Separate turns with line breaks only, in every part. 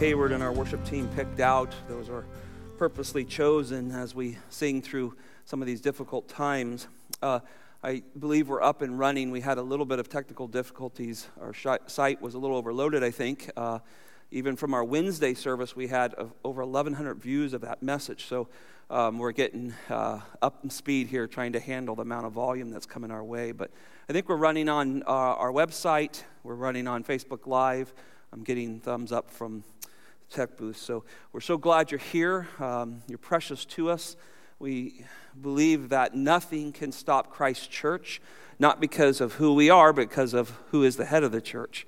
Hayward and our worship team picked out. Those are purposely chosen as we sing through some of these difficult times. Uh, I believe we're up and running. We had a little bit of technical difficulties. Our site was a little overloaded, I think. Uh, even from our Wednesday service, we had over 1,100 views of that message. So um, we're getting uh, up in speed here, trying to handle the amount of volume that's coming our way. But I think we're running on uh, our website, we're running on Facebook Live. I'm getting thumbs up from tech booth. So we're so glad you're here. Um, you're precious to us. We believe that nothing can stop Christ Church, not because of who we are, but because of who is the head of the church.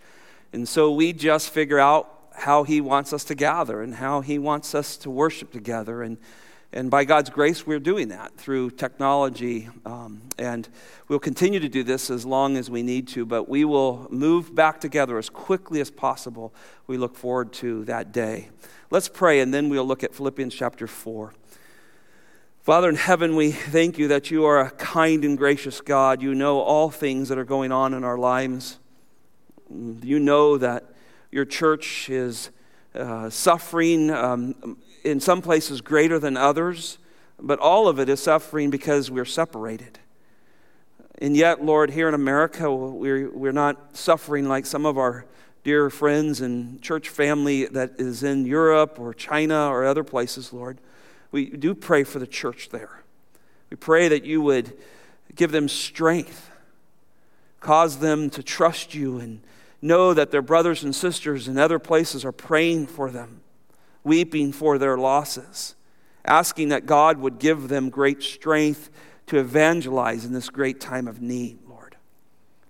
And so we just figure out how He wants us to gather and how He wants us to worship together. And and by God's grace, we're doing that through technology. Um, and we'll continue to do this as long as we need to, but we will move back together as quickly as possible. We look forward to that day. Let's pray, and then we'll look at Philippians chapter 4. Father in heaven, we thank you that you are a kind and gracious God. You know all things that are going on in our lives. You know that your church is uh, suffering um, in some places greater than others, but all of it is suffering because we're separated. And yet, Lord, here in America, we're, we're not suffering like some of our dear friends and church family that is in Europe or China or other places, Lord. We do pray for the church there. We pray that you would give them strength, cause them to trust you, and know that their brothers and sisters in other places are praying for them weeping for their losses, asking that God would give them great strength to evangelize in this great time of need, Lord.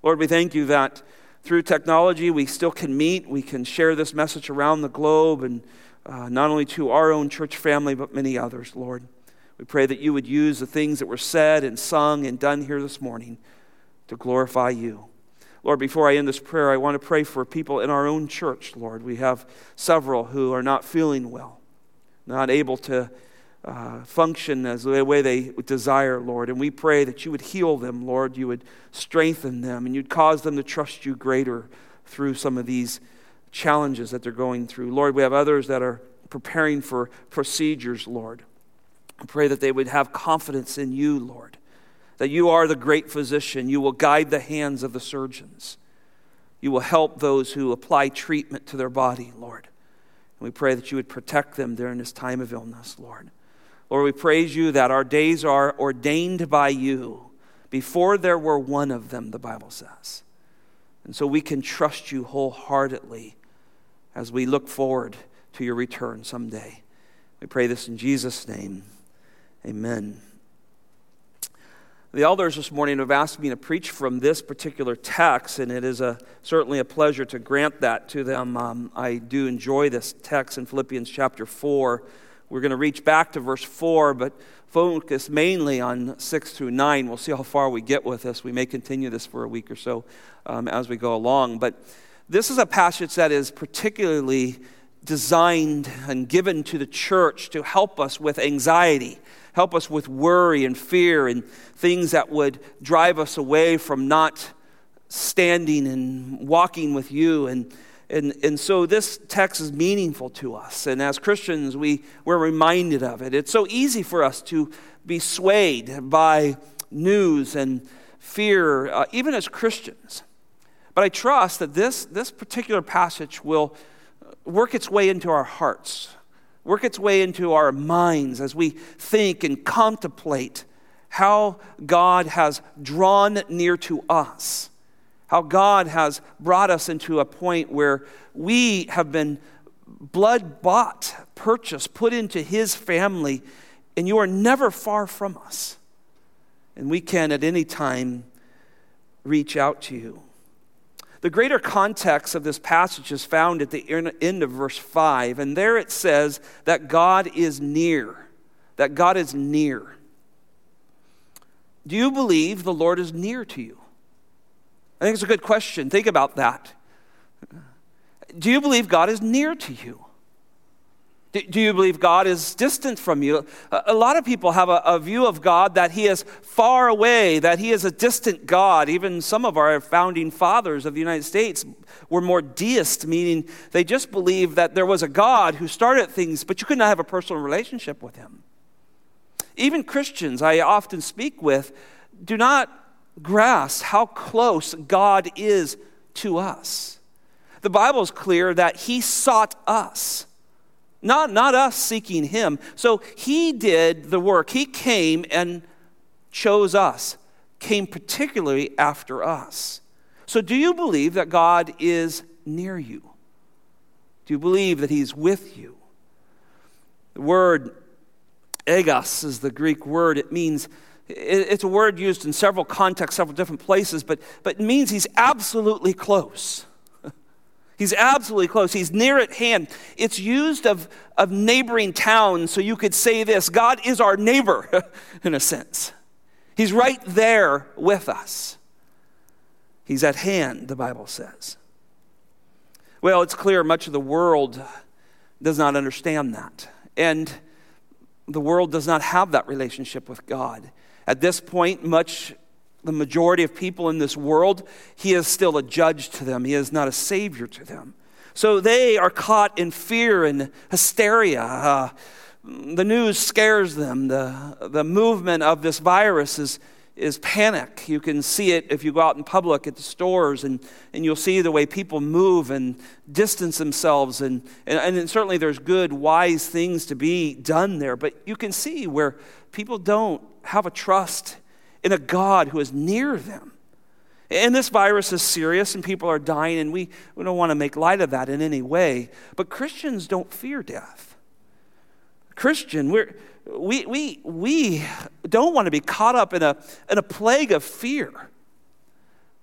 Lord, we thank you that through technology we still can meet, we can share this message around the globe, and uh, not only to our own church family, but many others, Lord. We pray that you would use the things that were said and sung and done here this morning to glorify you. Lord, before I end this prayer, I want to pray for people in our own church, Lord. We have several who are not feeling well, not able to uh, function as the way they desire, Lord. And we pray that you would heal them, Lord. You would strengthen them, and you'd cause them to trust you greater through some of these challenges that they're going through. Lord, we have others that are preparing for procedures, Lord. I pray that they would have confidence in you, Lord that you are the great physician. You will guide the hands of the surgeons. You will help those who apply treatment to their body, Lord. And we pray that you would protect them during this time of illness, Lord. Lord, we praise you that our days are ordained by you. Before there were one of them, the Bible says. And so we can trust you wholeheartedly as we look forward to your return someday. We pray this in Jesus' name. Amen. The elders this morning have asked me to preach from this particular text, and it is a, certainly a pleasure to grant that to them. Um, I do enjoy this text in Philippians chapter 4. We're going to reach back to verse 4, but focus mainly on 6 through 9. We'll see how far we get with this. We may continue this for a week or so um, as we go along. But this is a passage that is particularly designed and given to the church to help us with anxiety help us with worry and fear and things that would drive us away from not standing and walking with you. And, and, and so this text is meaningful to us. And as Christians, we, we're reminded of it. It's so easy for us to be swayed by news and fear, uh, even as Christians. But I trust that this, this particular passage will work its way into our hearts work its way into our minds as we think and contemplate how God has drawn near to us, how God has brought us into a point where we have been blood bought, purchased, put into His family, and you are never far from us. And we can at any time reach out to you. The greater context of this passage is found at the end of verse 5, and there it says that God is near. That God is near. Do you believe the Lord is near to you? I think it's a good question. Think about that. Do you believe God is near to you? Do you believe God is distant from you? A lot of people have a, a, view of God that He is far away, that He is a distant God. Even some of our founding fathers of the United States were more deist, meaning they just believed that there was a God who started things, but you could not have a personal relationship with Him. Even Christians I often speak with do not grasp how close God is to us. The Bible is clear that He sought us not, not us seeking him. So he did the work. He came and chose us, came particularly after us. So, do you believe that God is near you? Do you believe that he's with you? The word egos is the Greek word. It means, it's a word used in several contexts, several different places, but, but it means he's absolutely close. He's absolutely close. He's near at hand. It's used of, of neighboring towns, so you could say this God is our neighbor, in a sense. He's right there with us. He's at hand, the Bible says. Well, it's clear much of the world does not understand that. And the world does not have that relationship with God. At this point, much the majority of people in this world, he is still a judge to them. He is not a savior to them. So they are caught in fear and hysteria. Uh, the news scares them. The, the movement of this virus is, is panic. You can see it if you go out in public at the stores, and, and you'll see the way people move and distance themselves. And, and, and certainly there's good, wise things to be done there, but you can see where people don't have a trust in a God who is near them. And this virus is serious and people are dying, and we, we don't want to make light of that in any way. But Christians don't fear death. Christian, we're, we, we, we don't want to be caught up in a, in a plague of fear.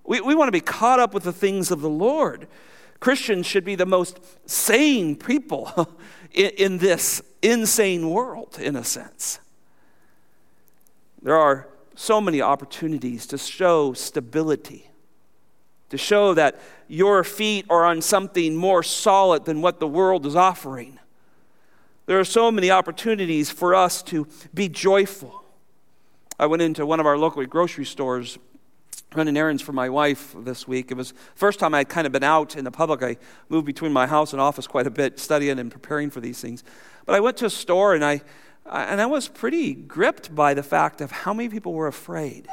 We, we want to be caught up with the things of the Lord. Christians should be the most sane people in, in this insane world, in a sense. There are so many opportunities to show stability, to show that your feet are on something more solid than what the world is offering. There are so many opportunities for us to be joyful. I went into one of our local grocery stores running errands for my wife this week. It was the first time I'd kind of been out in the public. I moved between my house and office quite a bit, studying and preparing for these things. But I went to a store and I and I was pretty gripped by the fact of how many people were afraid.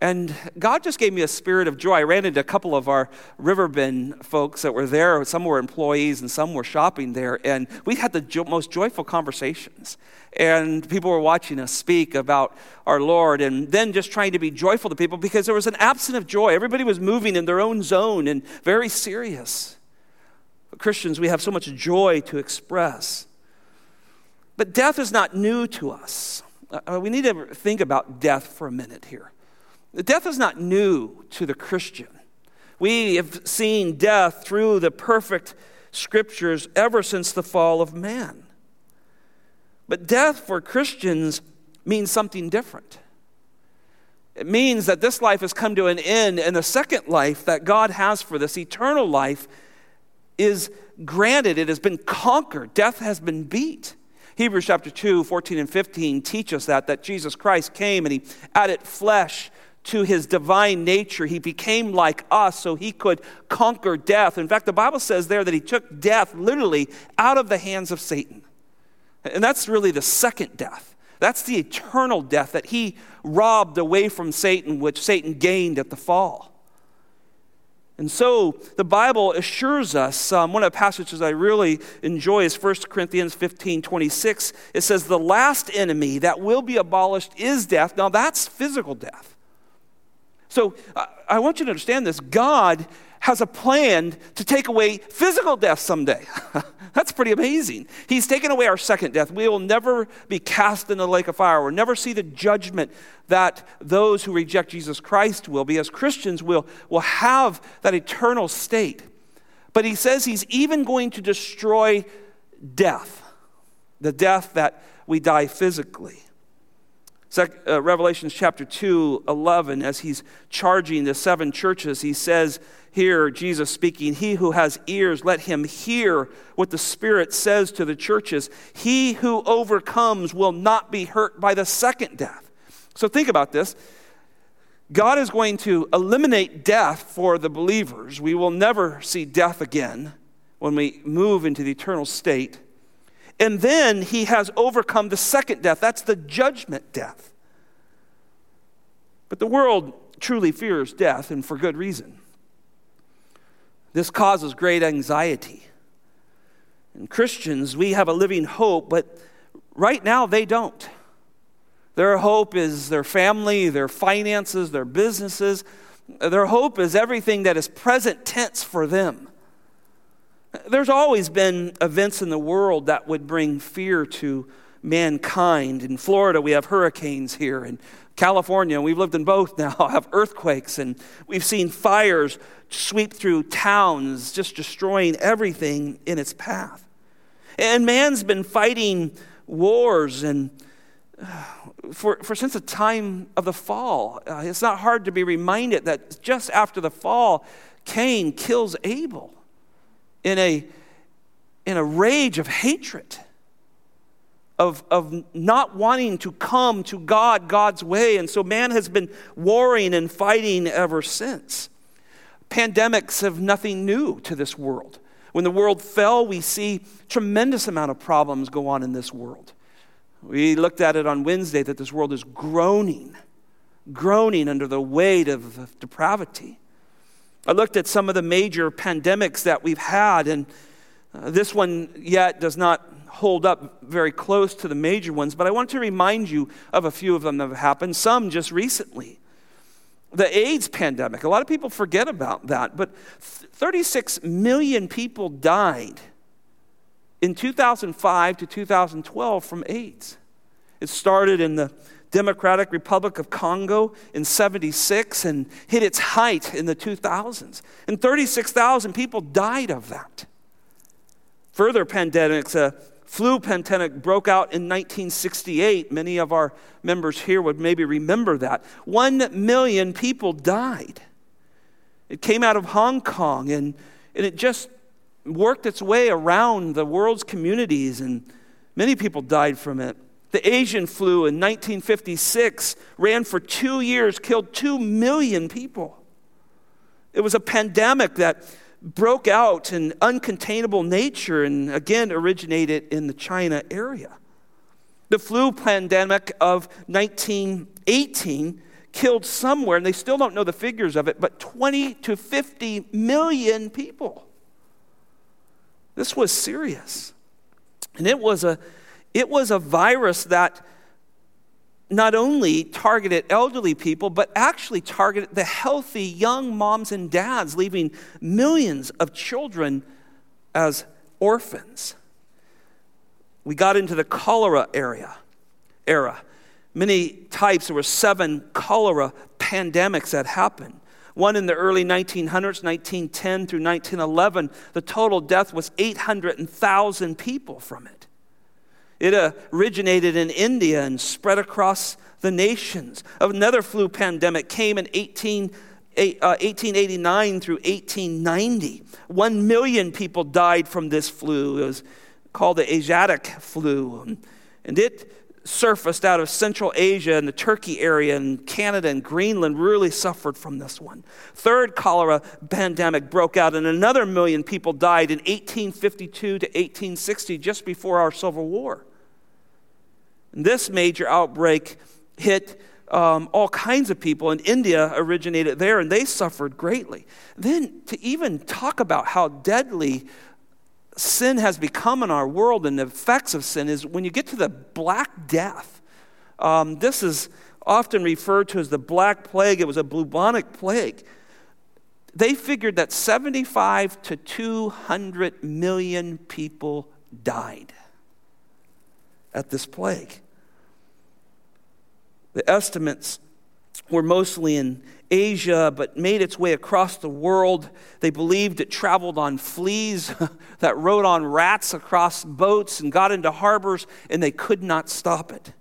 And God just gave me a spirit of joy. I ran into a couple of our Riverbend folks that were there. Some were employees and some were shopping there. And we had the jo- most joyful conversations. And people were watching us speak about our Lord and then just trying to be joyful to people because there was an absence of joy. Everybody was moving in their own zone and very serious. But Christians, we have so much joy to express. But death is not new to us. Uh, we need to think about death for a minute here. Death is not new to the Christian. We have seen death through the perfect scriptures ever since the fall of man. But death for Christians means something different. It means that this life has come to an end, and the second life that God has for this eternal life is granted. It has been conquered, death has been beat. Hebrews chapter 2, 14 and 15 teach us that, that Jesus Christ came and he added flesh to his divine nature. He became like us so he could conquer death. In fact, the Bible says there that he took death literally out of the hands of Satan. And that's really the second death. That's the eternal death that he robbed away from Satan, which Satan gained at the fall. And so the Bible assures us, um, one of the passages I really enjoy is 1 Corinthians 15 26. It says, The last enemy that will be abolished is death. Now that's physical death. So I, want you to understand this God has a plan to take away physical death someday. That's pretty amazing. He's taken away our second death. We will never be cast in the lake of fire. We'll never see the judgment that those who reject Jesus Christ will be. As Christians, will will have that eternal state. But he says he's even going to destroy death, the death that we die physically. Uh, Revelations chapter 2, 11, as he's charging the seven churches, he says here, Jesus speaking, He who has ears, let him hear what the Spirit says to the churches. He who overcomes will not be hurt by the second death. So think about this. God is going to eliminate death for the believers. We will never see death again when we move into the eternal state. And then he has overcome the second death. That's the judgment death. But the world truly fears death, and for good reason. This causes great anxiety. And Christians, we have a living hope, but right now they don't. Their hope is their family, their finances, their businesses. Their hope is everything that is present tense for them. There's always been events in the world that would bring fear to mankind. In Florida, we have hurricanes here. In California, we've lived in both now, have earthquakes, and we've seen fires sweep through towns, just destroying everything in its path. And man's been fighting wars and for, for since the time of the fall. Uh, it's not hard to be reminded that just after the fall, Cain kills Abel in a, in a rage of hatred, of, of not wanting to come to God God's way. And so man has been warring and fighting ever since. Pandemics have nothing new to this world. When the world fell, we see tremendous amount of problems go on in this world. We looked at it on Wednesday that this world is groaning, groaning under the weight of depravity. I looked at some of the major pandemics that we've had, and uh, this one yet does not hold up very close to the major ones, but I want to remind you of a few of them that have happened, some just recently. The AIDS pandemic, a lot of people forget about that, but 36 million people died in 2005 to 2012 from AIDS. It started in the Democratic Republic of Congo in 76 and hit its height in the 2000s. And 36,000 people died of that. Further pandemics, a flu pandemic broke out in 1968. Many of our members here would maybe remember that. One million people died. It came out of Hong Kong and, and it just worked its way around the world's communities, and many people died from it. The Asian flu in 1956 ran for two years, killed two million people. It was a pandemic that broke out in uncontainable nature and again originated in the China area. The flu pandemic of 1918 killed somewhere, and they still don't know the figures of it, but 20 to 50 million people. This was serious. And it was a it was a virus that not only targeted elderly people, but actually targeted the healthy young moms and dads, leaving millions of children as orphans. We got into the cholera area, era. Many types, there were seven cholera pandemics that happened. One in the early 1900s, 1910 through 1911, the total death was 800,000 people from it. It originated in India and spread across the nations. Another flu pandemic came in 18, uh, 1889 through 1890. One million people died from this flu. It was called the Asiatic flu. And it surfaced out of Central Asia and the Turkey area and Canada and Greenland really suffered from this one. Third cholera pandemic broke out and another million people died in 1852 to 1860 just before our Civil War. This major outbreak hit um, all kinds of people, and India originated there, and they suffered greatly. Then to even talk about how deadly sin has become in our world and the effects of sin is when you get to the Black Death. Um, this is often referred to as the Black Plague. It was a bubonic plague. They figured that 75 to 200 million people died at this plague. The estimates were mostly in Asia, but made its way across the world. They believed it traveled on fleas that rode on rats across boats and got into harbors, and they could not stop it.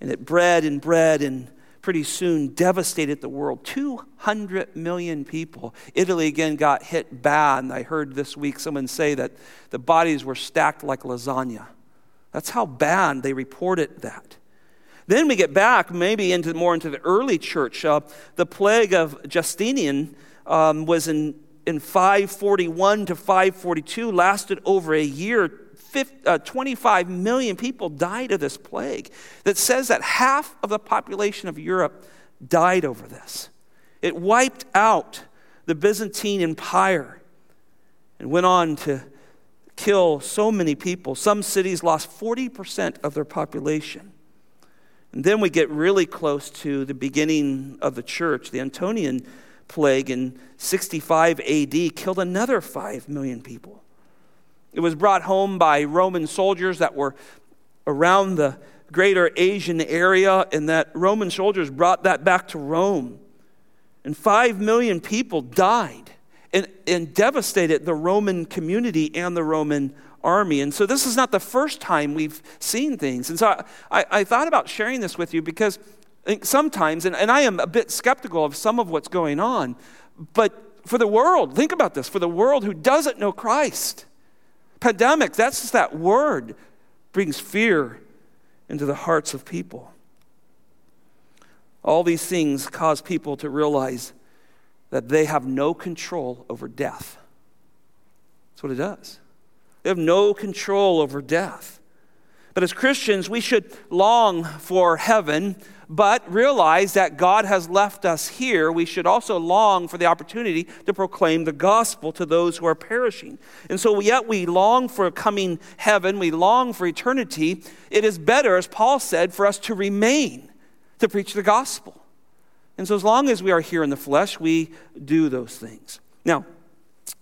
And it bred and bred and pretty soon devastated the world. 200 million people. Italy again got hit bad. I heard this week someone say that the bodies were stacked like lasagna. That's how bad they reported that. Then we get back maybe into more into the early church. Uh, the plague of Justinian um, was in, in 541 to 542, lasted over a year. 50, uh, 25 million people died of this plague. That says that half of the population of Europe died over this. It wiped out the Byzantine Empire and went on to kill so many people. Some cities lost 40% of their population. And then we get really close to the beginning of the church. The Antonine plague in 65 AD killed another 5 million people. It was brought home by Roman soldiers that were around the greater Asian area, and that Roman soldiers brought that back to Rome. And 5 million people died and, and devastated the Roman community and the Roman army. And so this is not the first time we've seen things. And so I, I, I thought about sharing this with you because eh, sometimes, and, and I am a bit skeptical of some of what's going on, but for the world, think about this for the world who doesn't know Christ, pandemic, that's just that word, brings fear into the hearts of people. All these things cause people to realize that they have no control over death. That's what it does. They have no control over death. But as Christians, we should long for heaven, but realize that God has left us here. We should also long for the opportunity to proclaim the gospel to those who are perishing. And so, yet we long for coming heaven, we long for eternity. It is better, as Paul said, for us to remain to preach the gospel. And so, as long as we are here in the flesh, we do those things. Now,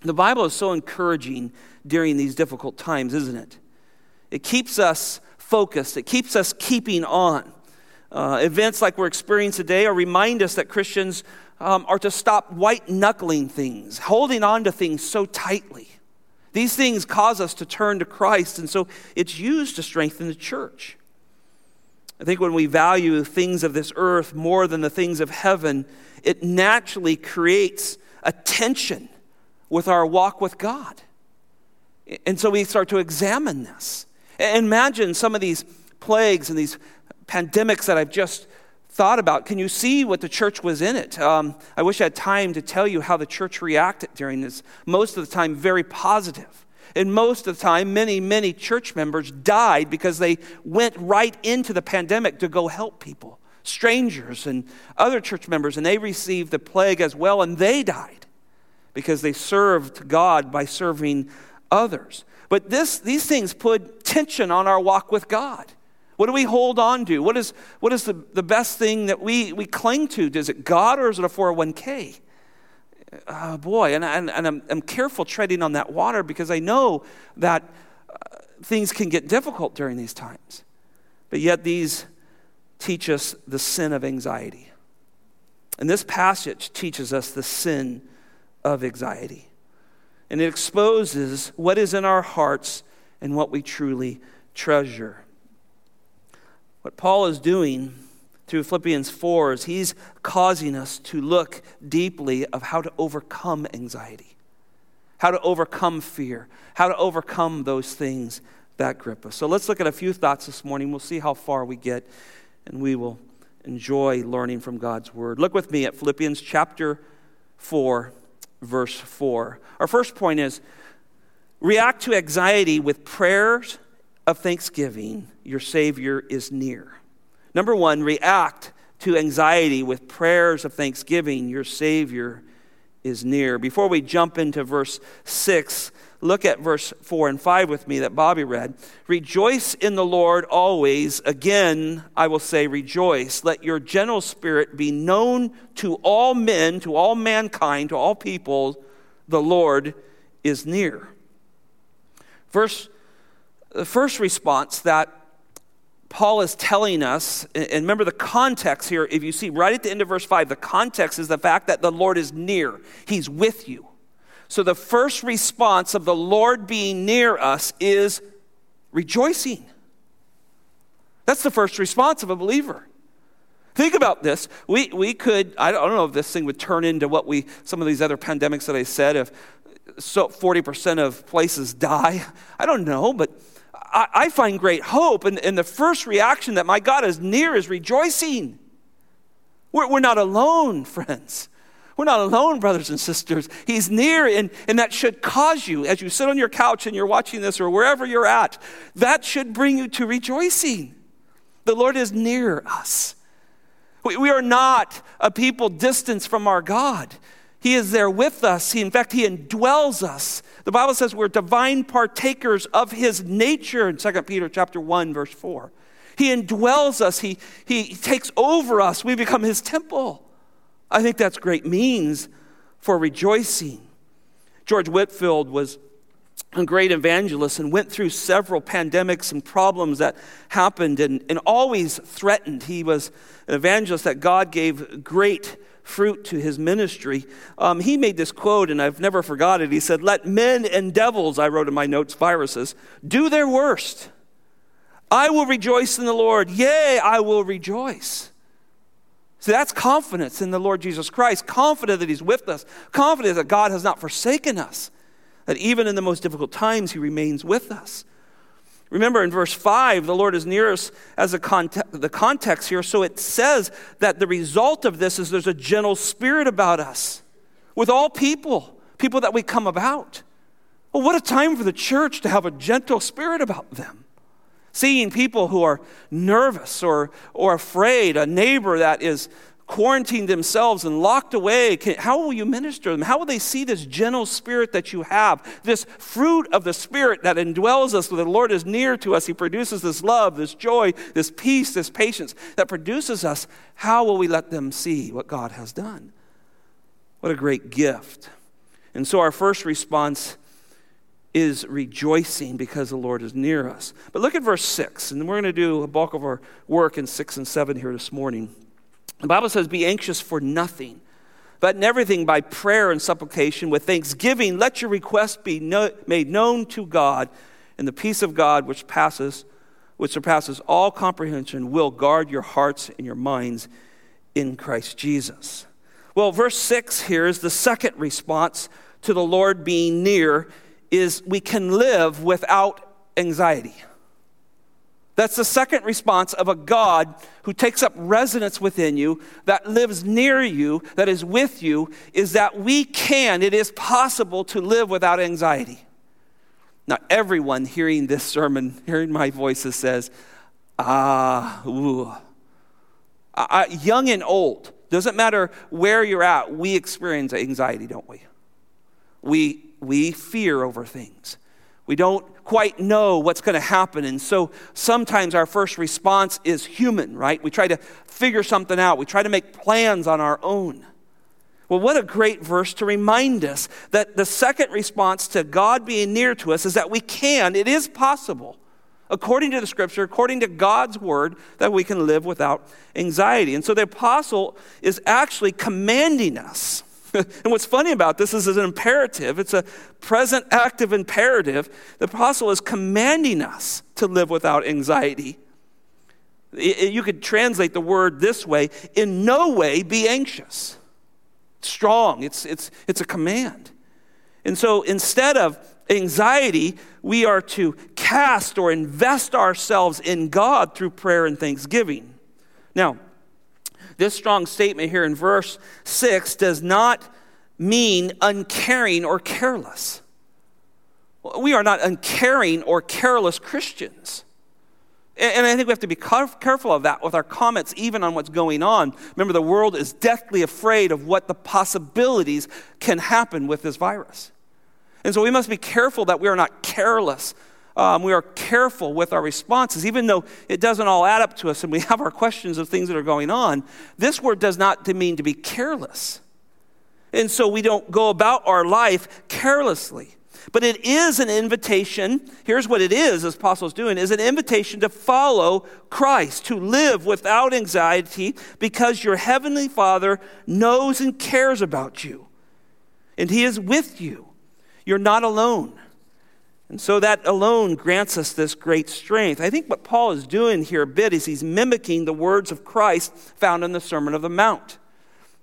the Bible is so encouraging during these difficult times, isn't it? It keeps us focused, it keeps us keeping on. Uh, events like we're experiencing today are remind us that Christians um, are to stop white knuckling things, holding on to things so tightly. These things cause us to turn to Christ, and so it's used to strengthen the church. I think when we value things of this earth more than the things of heaven, it naturally creates a tension with our walk with God. And so we start to examine this. Imagine some of these plagues and these pandemics that I've just thought about. Can you see what the church was in it? Um, I wish I had time to tell you how the church reacted during this. Most of the time, very positive. And most of the time, many, many church members died because they went right into the pandemic to go help people, strangers and other church members, and they received the plague as well, and they died because they served God by serving others. But this, these things put tension on our walk with God. What do we hold on to? What is, what is the, the best thing that we, we cling to? Is it God or is it a 401k? Oh boy, and, and, and I'm, I'm careful treading on that water because I know that uh, things can get difficult during these times. But yet, these teach us the sin of anxiety. And this passage teaches us the sin of anxiety and it exposes what is in our hearts and what we truly treasure. What Paul is doing through Philippians 4 is he's causing us to look deeply of how to overcome anxiety, how to overcome fear, how to overcome those things that grip us. So let's look at a few thoughts this morning. We'll see how far we get, and we will enjoy learning from God's word. Look with me at Philippians chapter 4 verse 4. Our first point is react to anxiety with prayers of thanksgiving. Your Savior is near. Number one, react to anxiety with prayers of thanksgiving. Your Savior is near. Before we jump into verse 6, look at verse 4 and 5 with me that Bobby read. Rejoice in the Lord always. Again, I will say, rejoice. Let your gentle spirit be known to all men, to all mankind, to all people. The Lord is near. Verse, the first response that Paul is telling us, and remember the context here, if you see right at the end of verse 5, the context is the fact that the Lord is near, He's with you. So the first response of the Lord being near us is rejoicing. That's the first response of a believer. Think about this. We, we could, I don't know if this thing would turn into what we, some of these other pandemics that I said, if so 40% of places die. I don't know, but I, I find great hope. And, and the first reaction that my God is near is rejoicing. We're, we're not alone, friends. We're not alone, brothers and sisters. He's near, and, and that should cause you, as you sit on your couch and you're watching this or wherever you're at, that should bring you to rejoicing. The Lord is near us. We, we are not a people distant from our God. He is there with us. He, in fact, He indwells us. The Bible says we're divine partakers of His nature in 2 Peter chapter 1, verse 4. He indwells us. He, he takes over us. We become His temple. I think that's great means for rejoicing. George Whitefield was a great evangelist and went through several pandemics and problems that happened and, and always threatened. He was an evangelist that God gave great fruit to his ministry. Um, he made this quote, and I've never forgot it. He said, Let men and devils, I wrote in my notes, viruses, do their worst. I will rejoice in the Lord. Yea, I will rejoice. See, that's confidence in the Lord Jesus Christ, confident that He's with us, confident that God has not forsaken us, that even in the most difficult times, He remains with us. Remember in verse 5, the Lord is near us as a the context here. So it says that the result of this is there's a gentle spirit about us with all people, people that we come about. Well, what a time for the church to have a gentle spirit about them. Seeing people who are nervous or, or afraid, a neighbor that is quarantined themselves and locked away, can, how will you minister them? How will they see this gentle spirit that you have? This fruit of the Spirit that indwells us, the Lord is near to us. He produces this love, this joy, this peace, this patience that produces us. How will we let them see what God has done? What a great gift. And so our first response is rejoicing because the Lord is near us. But look at verse 6, and we're going to do a bulk of our work in 6 and 7 here this morning. The Bible says, Be anxious for nothing, but in everything by prayer and supplication with thanksgiving, let your requests be no, made known to God, and the peace of God, which passes, which surpasses all comprehension, will guard your hearts and your minds in Christ Jesus. Well, verse 6 here is the second response to the Lord being near is we can live without anxiety. That's the second response of a God who takes up residence within you, that lives near you, that is with you, is that we can, it is possible to live without anxiety. Now, everyone hearing this sermon, hearing my voices, says, ah, ooh. I, young and old, doesn't matter where you're at, we experience anxiety, don't we? We we fear over things. We don't quite know what's going to happen. And so sometimes our first response is human, right? We try to figure something out, we try to make plans on our own. Well, what a great verse to remind us that the second response to God being near to us is that we can, it is possible, according to the scripture, according to God's word, that we can live without anxiety. And so the apostle is actually commanding us and what's funny about this is it's an imperative, it's a present active imperative. The apostle is commanding us to live without anxiety. You could translate the word this way in no way be anxious. Strong, it's, it's, it's a command. And so instead of anxiety, we are to cast or invest ourselves in God through prayer and thanksgiving. Now, this strong statement here in verse 6 does not mean uncaring or careless. We are not uncaring or careless Christians. And I think we have to be careful of that with our comments, even on what's going on. Remember, the world is deathly afraid of what the possibilities can happen with this virus. And so we must be careful that we are not careless um, we are careful with our responses, even though it doesn't all add up to us and we have our questions of things that are going on. This word does not mean to be careless. And so we don't go about our life carelessly. But it is an invitation. Here's what it is, as Paul's doing, is an invitation to follow Christ, to live without anxiety, because your heavenly Father knows and cares about you. And He is with you. You're not alone. And so that alone grants us this great strength. I think what Paul is doing here a bit is he's mimicking the words of Christ found in the Sermon of the Mount.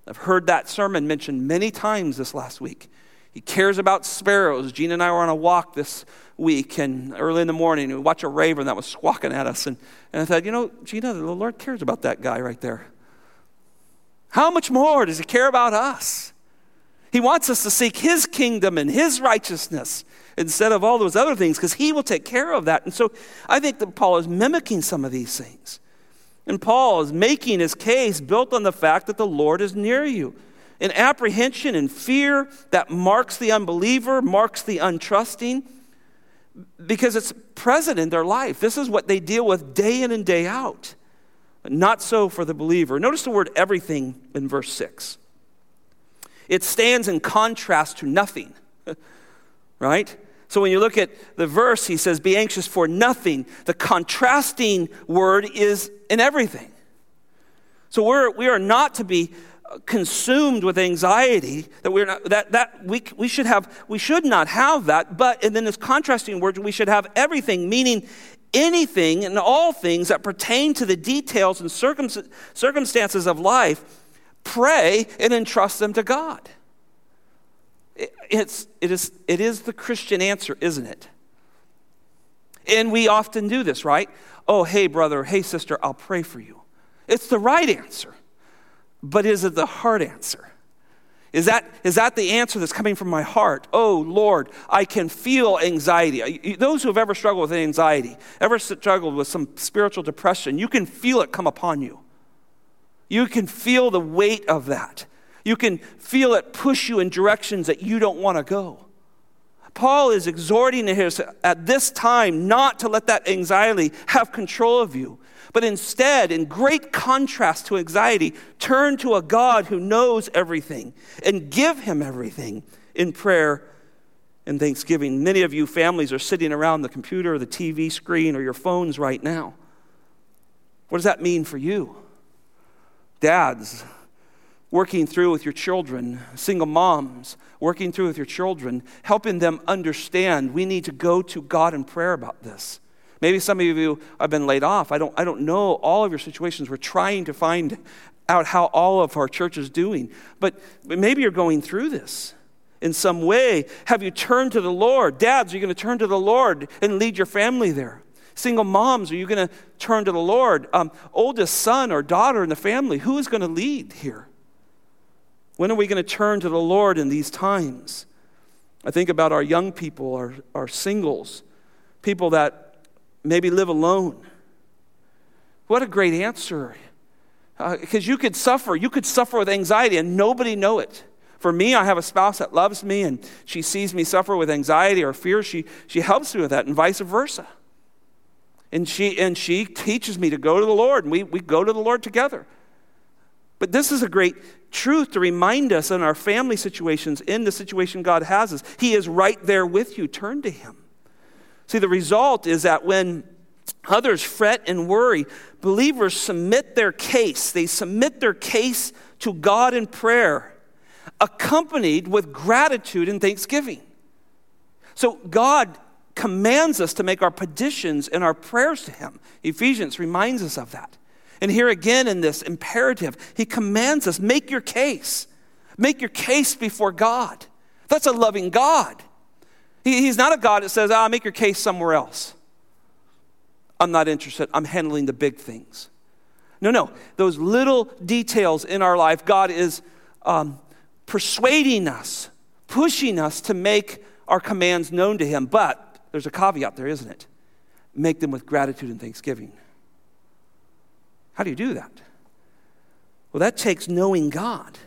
I've heard that sermon mentioned many times this last week. He cares about sparrows. Gina and I were on a walk this week, and early in the morning, we watched a raven that was squawking at us. And, and I thought, you know, Gina, the Lord cares about that guy right there. How much more does he care about us? He wants us to seek his kingdom and his righteousness instead of all those other things because he will take care of that. And so I think that Paul is mimicking some of these things. And Paul is making his case built on the fact that the Lord is near you. An apprehension and fear that marks the unbeliever, marks the untrusting, because it's present in their life. This is what they deal with day in and day out. But not so for the believer. Notice the word everything in verse 6. It stands in contrast to nothing, right? So when you look at the verse, he says, Be anxious for nothing. The contrasting word is in everything. So we're, we are not to be consumed with anxiety that we're not that that we, we should have we should not have that but and then this contrasting word we should have everything meaning anything and all things that pertain to the details and circumstances of life pray and entrust them to god it's, it, is, it is the Christian answer, isn't it? And we often do this, right? Oh, hey, brother, hey, sister, I'll pray for you. It's the right answer, but is it the heart answer? Is that, is that the answer that's coming from my heart? Oh, Lord, I can feel anxiety. Those who have ever struggled with anxiety, ever struggled with some spiritual depression, you can feel it come upon you. You can feel the weight of that. You can feel it push you in directions that you don't want to go. Paul is exhorting us at this time not to let that anxiety have control of you, but instead, in great contrast to anxiety, turn to a God who knows everything and give him everything in prayer and thanksgiving. Many of you families are sitting around the computer or the TV screen or your phones right now. What does that mean for you? Dads, working through with your children, single moms, working through with your children, helping them understand we need to go to God in prayer about this. Maybe some of you have been laid off. I don't, I don't know all of your situations. We're trying to find out how all of our church is doing. But, but maybe you're going through this in some way. Have you turned to the Lord? Dads, are you going to turn to the Lord and lead your family there? Single moms, are you going to turn to the Lord? Um, oldest son or daughter in the family, who is going to lead here? When are we going to turn to the Lord in these times? I think about our young people, our, our singles, people that maybe live alone. What a great answer. Because uh, you could suffer, you could suffer with anxiety and nobody know it. For me, I have a spouse that loves me and she sees me suffer with anxiety or fear. She, she helps me with that and vice versa. And she, and she teaches me to go to the Lord and we, we go to the Lord together. But this is a great truth to remind us in our family situations, in the situation God has us. He is right there with you. Turn to Him. See, the result is that when others fret and worry, believers submit their case. They submit their case to God in prayer, accompanied with gratitude and thanksgiving. So God commands us to make our petitions and our prayers to Him. Ephesians reminds us of that. And here again in this imperative, he commands us make your case. Make your case before God. That's a loving God. He, he's not a God that says, ah, make your case somewhere else. I'm not interested. I'm handling the big things. No, no. Those little details in our life, God is um, persuading us, pushing us to make our commands known to Him. But there's a caveat there, isn't it? Make them with gratitude and thanksgiving. How do you do that? Well, that takes knowing God.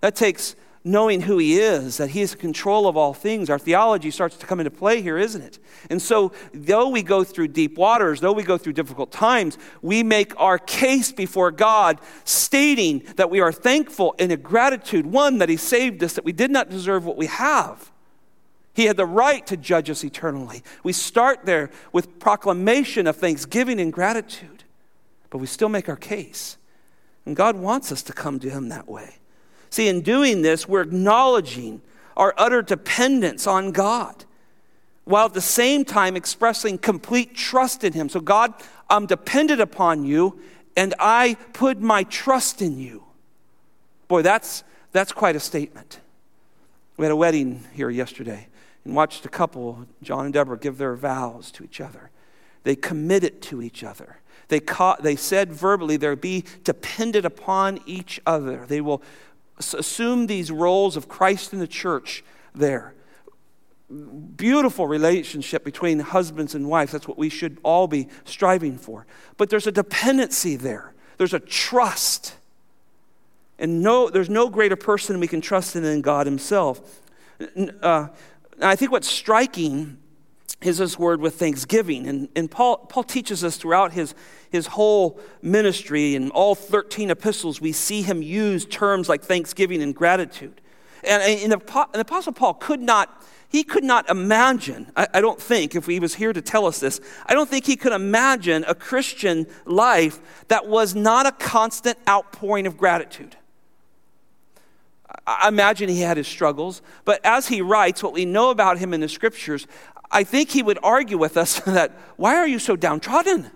That takes knowing who He is, that He is in control of all things. Our theology starts to come into play here, isn't it? And so, though we go through deep waters, though we go through difficult times, we make our case before God, stating that we are thankful in a gratitude, one, that He saved us, that we did not deserve what we have. He had the right to judge us eternally. We start there with proclamation of thanksgiving and gratitude but we still make our case. And God wants us to come to Him that way. See, in doing this, we're acknowledging our utter dependence on God. while at the same time expressing complete trust in Him. So, God, I'm dependent upon you, and I put my trust in you. Boy, that's, that's quite a statement. We had a wedding here yesterday and watched a couple, John and Deborah, give their vows to each other. They committed to each other. They, they said verbally they'll be dependent upon each other. They will assume these roles of Christ in the church there. Beautiful relationship between husbands and wives. That's what we should all be striving for. But there's a dependency there, there's a trust. And no, there's no greater person we can trust in than God Himself. Uh, I think what's striking is this word with thanksgiving. And, and Paul, Paul teaches us throughout his, his whole ministry in all 13 epistles, we see him use terms like thanksgiving and gratitude. And, and, the, and the Apostle Paul could not, he could not imagine, I, I don't think, if he was here to tell us this, I don't think he could imagine a Christian life that was not a constant outpouring of gratitude. I imagine he had his struggles, but as he writes, what we know about him in the scriptures, I think he would argue with us that, why are you so downtrodden?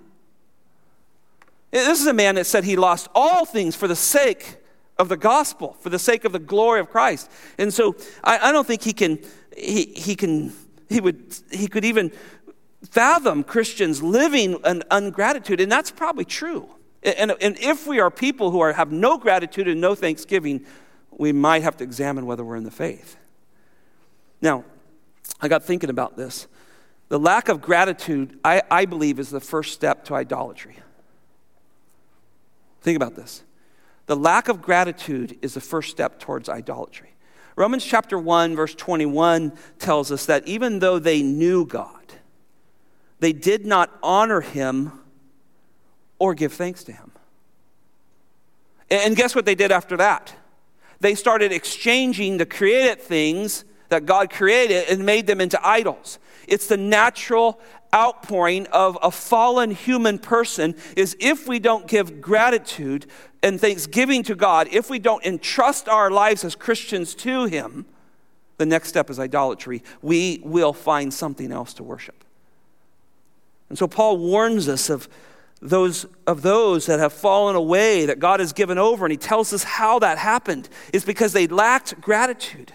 This is a man that said he lost all things for the sake of the gospel, for the sake of the glory of Christ. And so I, I don't think he can, he, he can, he would, he could even fathom Christians living an ungratitude, and that's probably true. And, and if we are people who are, have no gratitude and no thanksgiving, we might have to examine whether we're in the faith. Now, I got thinking about this. The lack of gratitude, I, I believe, is the first step to idolatry. Think about this. The lack of gratitude is the first step towards idolatry. Romans chapter 1, verse 21 tells us that even though they knew God, they did not honor him or give thanks to him. And guess what they did after that? they started exchanging the created things that God created and made them into idols. It's the natural outpouring of a fallen human person is if we don't give gratitude and thanksgiving to God, if we don't entrust our lives as Christians to him, the next step is idolatry. We will find something else to worship. And so Paul warns us of those of those that have fallen away that God has given over and he tells us how that happened is because they lacked gratitude.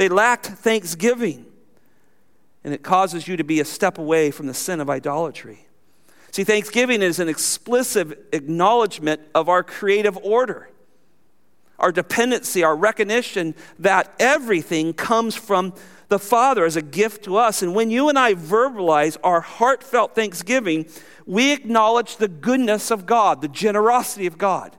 They lacked thanksgiving. And it causes you to be a step away from the sin of idolatry. See, thanksgiving is an explicit acknowledgement of our creative order, our dependency, our recognition that everything comes from the Father as a gift to us. And when you and I verbalize our heartfelt thanksgiving, we acknowledge the goodness of God, the generosity of God.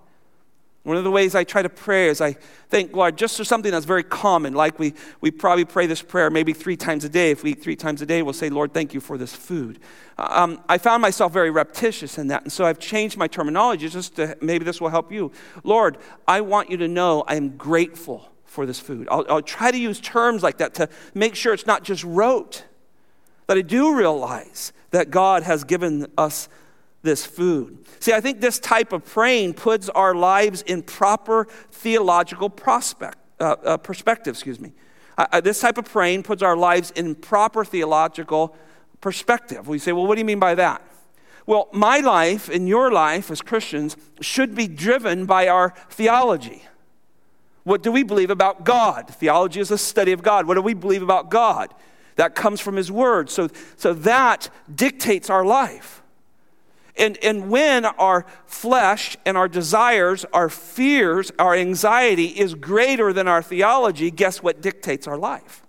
One of the ways I try to pray is I thank God just for something that's very common, like we, we probably pray this prayer maybe three times a day. If we eat three times a day, we'll say, Lord, thank you for this food. Um, I found myself very repetitious in that, and so I've changed my terminology just to maybe this will help you. Lord, I want you to know I am grateful for this food. I'll, I'll try to use terms like that to make sure it's not just rote, that I do realize that God has given us this food. See, I think this type of praying puts our lives in proper theological prospect, uh, uh, perspective. Excuse me. Uh, this type of praying puts our lives in proper theological perspective. We say, well, what do you mean by that? Well, my life and your life as Christians should be driven by our theology. What do we believe about God? Theology is a study of God. What do we believe about God? That comes from His Word. So, so that dictates our life. And, and when our flesh and our desires, our fears, our anxiety is greater than our theology, guess what dictates our life?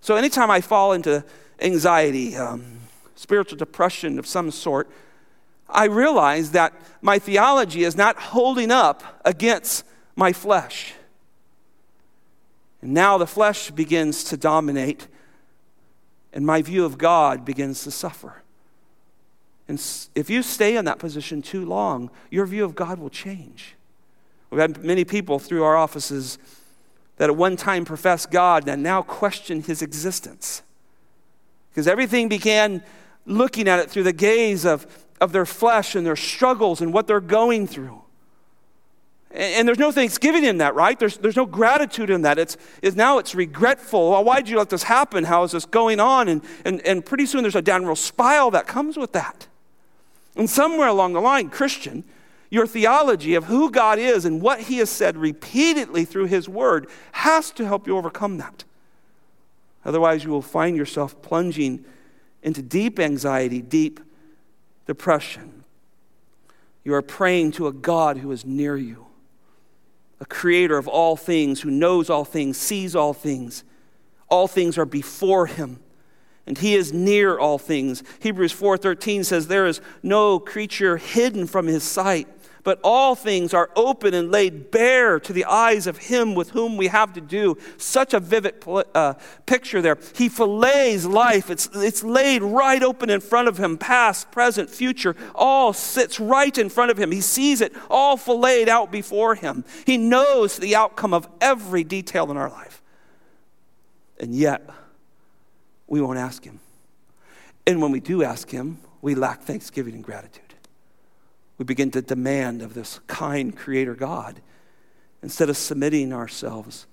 So anytime I fall into anxiety, um, spiritual depression of some sort, I realize that my theology is not holding up against my flesh. And now the flesh begins to dominate, and my view of God begins to suffer. And if you stay in that position too long, your view of God will change. We've had many people through our offices that at one time professed God and now question his existence. Because everything began looking at it through the gaze of, of their flesh and their struggles and what they're going through. And, there's no thanksgiving in that, right? There's, there's no gratitude in that. It's, it's now it's regretful. Well, why did you let this happen? How is this going on? And, and, and pretty soon there's a downward spiral that comes with that. And somewhere along the line, Christian, your theology of who God is and what He has said repeatedly through His Word has to help you overcome that. Otherwise, you will find yourself plunging into deep anxiety, deep depression. You are praying to a God who is near you a creator of all things, who knows all things, sees all things. All things are before him, and he is near all things. Hebrews 4:13 says there is no creature hidden from his sight but all things are open and laid bare to the eyes of him with whom we have to do. Such a vivid uh, picture there. He fillets life, it's, it's laid right open in front of him, past, present, future, all sits right in front of him. He sees it all filleted out before him. He knows the outcome of every detail in our life. And yet, we won't ask him. And when we do ask him, we lack thanksgiving and gratitude we begin to demand of this kind creator God instead of submitting ourselves.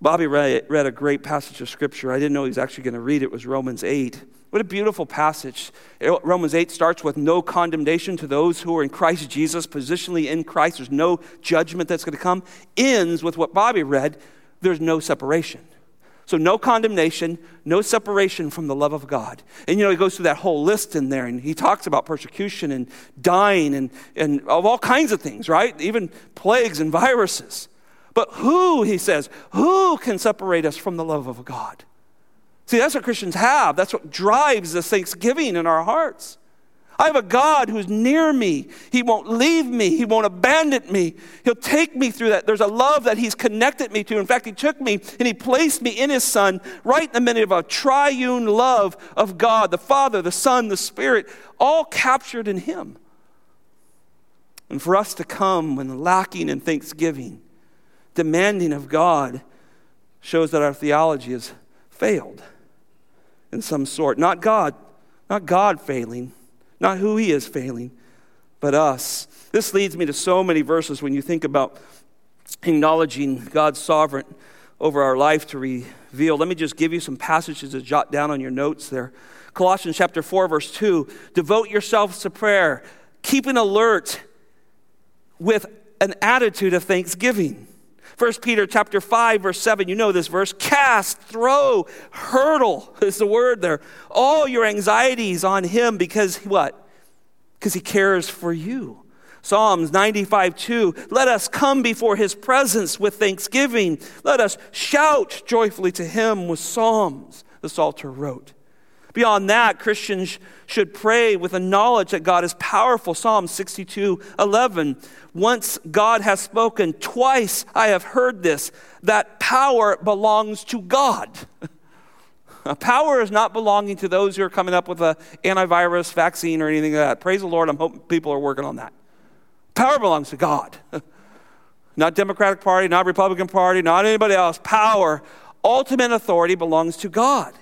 Bobby read, a great passage of scripture. I didn't know he was actually going to read it. It was Romans 8. What a beautiful passage. Romans 8 starts with no condemnation to those who are in Christ Jesus, positionally in Christ. There's no judgment that's going to come. Ends with what Bobby read there's no separation. So, no condemnation, no separation from the love of God. And you know, he goes through that whole list in there and he talks about persecution and dying and, and of all kinds of things, right? Even plagues and viruses. But who, he says, who can separate us from the love of God? See, that's what Christians have. That's what drives this thanksgiving in our hearts. I have a God who's near me. He won't leave me. He won't abandon me. He'll take me through that. There's a love that He's connected me to. In fact, He took me and He placed me in His Son right in the middle of a triune love of God the Father, the Son, the Spirit, all captured in Him. And for us to come when lacking in thanksgiving, demanding of God, shows that our theology has failed in some sort. Not God, not God failing not who he is failing, but us. This leads me to so many verses when you think about acknowledging God's sovereign over our life to reveal. Let me just give you some passages to jot down on your notes there. Colossians chapter 4, verse 2 Devote yourselves to prayer, keeping alert with an attitude of thanksgiving. 1 Peter chapter 5 verse 7, you know this verse, cast, throw, hurdle is the word there. All your anxieties on him because what? Because he cares for you. Psalms 95 2, let us come before his presence with thanksgiving. Let us shout joyfully to him with psalms, the Psalter wrote. Beyond that, Christians should pray with a knowledge that God is powerful. Psalm 62 11. Once God has spoken, twice I have heard this, that power belongs to God. power is not belonging to those who are coming up with an antivirus vaccine or anything like that. Praise the Lord, I'm hoping people are working on that. Power belongs to God. not Democratic Party, not Republican Party, not anybody else. Power, ultimate authority belongs to God.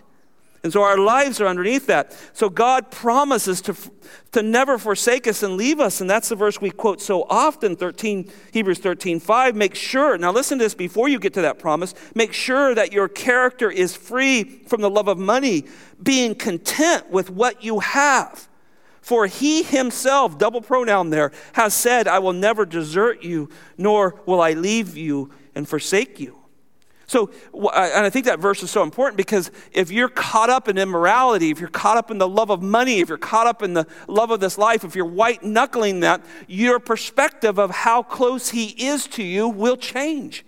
And so our lives are underneath that. So God promises to, to never forsake us and leave us. And that's the verse we quote so often, 13, Hebrews 13, 5. Make sure, now listen to this before you get to that promise. Make sure that your character is free from the love of money, being content with what you have. For he himself, double pronoun there, has said, I will never desert you, nor will I leave you and forsake you. So, uh, and I think that verse is so important because if you're caught up in immorality, if you're caught up in the love of money, if you're caught up in the love of this life, if you're white knuckling that, your perspective of how close He is to you will change.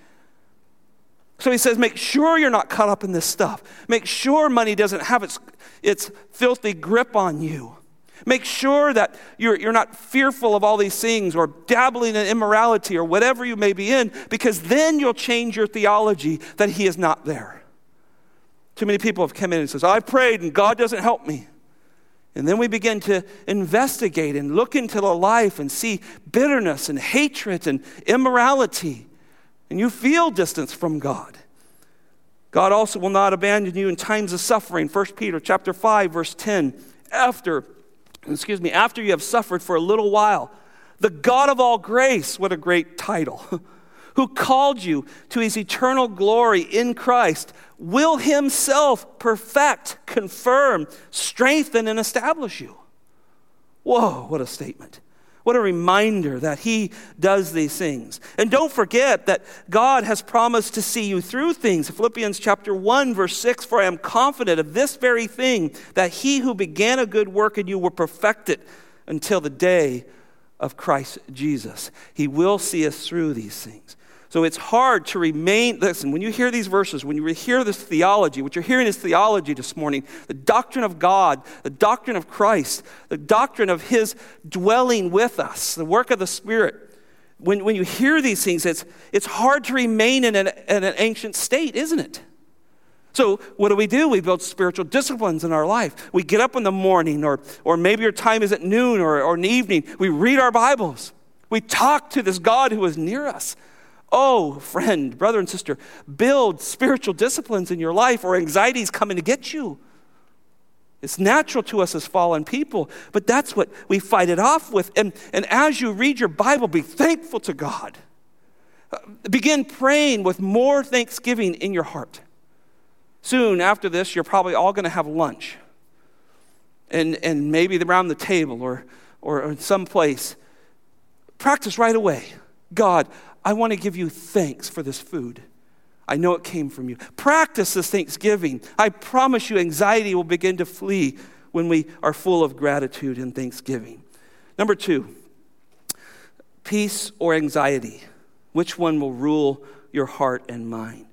So he says, make sure you're not caught up in this stuff. Make sure money doesn't have its, its filthy grip on you. Make sure that you're, you're not fearful of all these things or dabbling in immorality or whatever you may be in, because then you'll change your theology that He is not there. Too many people have come in and says, I've prayed and God doesn't help me. And then we begin to investigate and look into the life and see bitterness and hatred and immorality. And you feel distance from God. God also will not abandon you in times of suffering. 1 Peter chapter 5 verse 10. After excuse me, after you have suffered for a little while, The God of all grace, what a great title, who called you to his eternal glory in Christ, will himself perfect, confirm, strengthen, and establish you. Whoa, what a statement. What a reminder that He does these things. And don't forget that God has promised to see you through things. Philippians chapter 1, verse 6 For I am confident of this very thing, that He who began a good work in you will perfect it until the day of Christ Jesus. He will see us through these things. So it's hard to remain. Listen, when you hear these verses, when you hear this theology, what you're hearing is theology this morning the doctrine of God, the doctrine of Christ, the doctrine of His dwelling with us, the work of the Spirit. When, when you hear these things, it's, it's hard to remain in an, in an ancient state, isn't it? So, what do we do? We build spiritual disciplines in our life. We get up in the morning, or, or maybe your time is at noon or, or in the evening. We read our Bibles. We talk to this God who is near us. Oh, friend, brother, and sister, build spiritual disciplines in your life or anxiety is coming to get you. It's natural to us as fallen people, but that's what we fight it off with. And, and as you read your Bible, be thankful to God. Uh, begin praying with more thanksgiving in your heart. Soon after this, you're probably all going to have lunch. And, and maybe around the table or, or in some place. Practice right away. God, I want to give you thanks for this food. I know it came from you. Practice this thanksgiving. I promise you, anxiety will begin to flee when we are full of gratitude and thanksgiving. Number two, peace or anxiety. Which one will rule your heart and mind?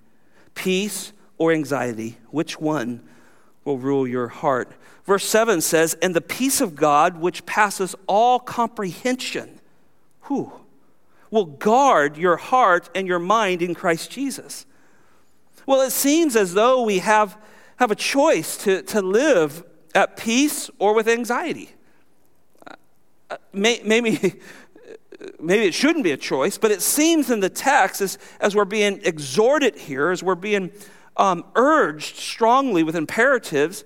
Peace or anxiety? Which one will rule your heart? Verse 7 says, And the peace of God, which passes all comprehension. Whew will guard your heart and your mind in Christ Jesus. Well, it seems as though we have, have a choice to, to live at peace or with anxiety. Uh, maybe, maybe it shouldn't be a choice, but it seems in the text, as, as we're being exhorted here, as we're being um, urged strongly with imperatives,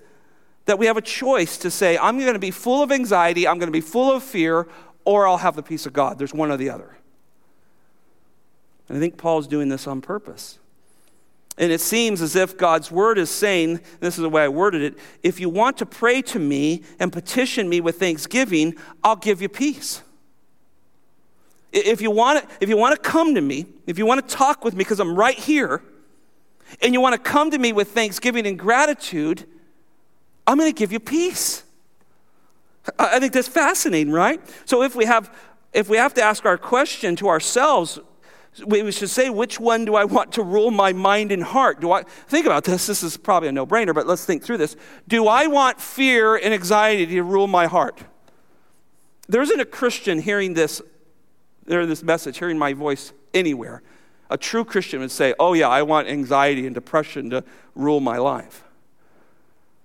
that we have a choice to say, I'm going to be full of anxiety, I'm going to be full of fear, or I'll have the peace of God. There's one or the other. And I think Paul's doing this on purpose. And it seems as if God's word is saying, this is the way I worded it if you want to pray to me and petition me with thanksgiving, I'll give you peace. If you want to, if you want to come to me, if you want to talk with me, because I'm right here, and you want to come to me with thanksgiving and gratitude, I'm going to give you peace. I think that's fascinating, right? So if we have if we have to ask our question to ourselves, we should say, which one do I want to rule my mind and heart? Do I think about this? This is probably a no brainer, but let's think through this. Do I want fear and anxiety to rule my heart? There isn't a Christian hearing this, hearing this message, hearing my voice anywhere. A true Christian would say, Oh, yeah, I want anxiety and depression to rule my life.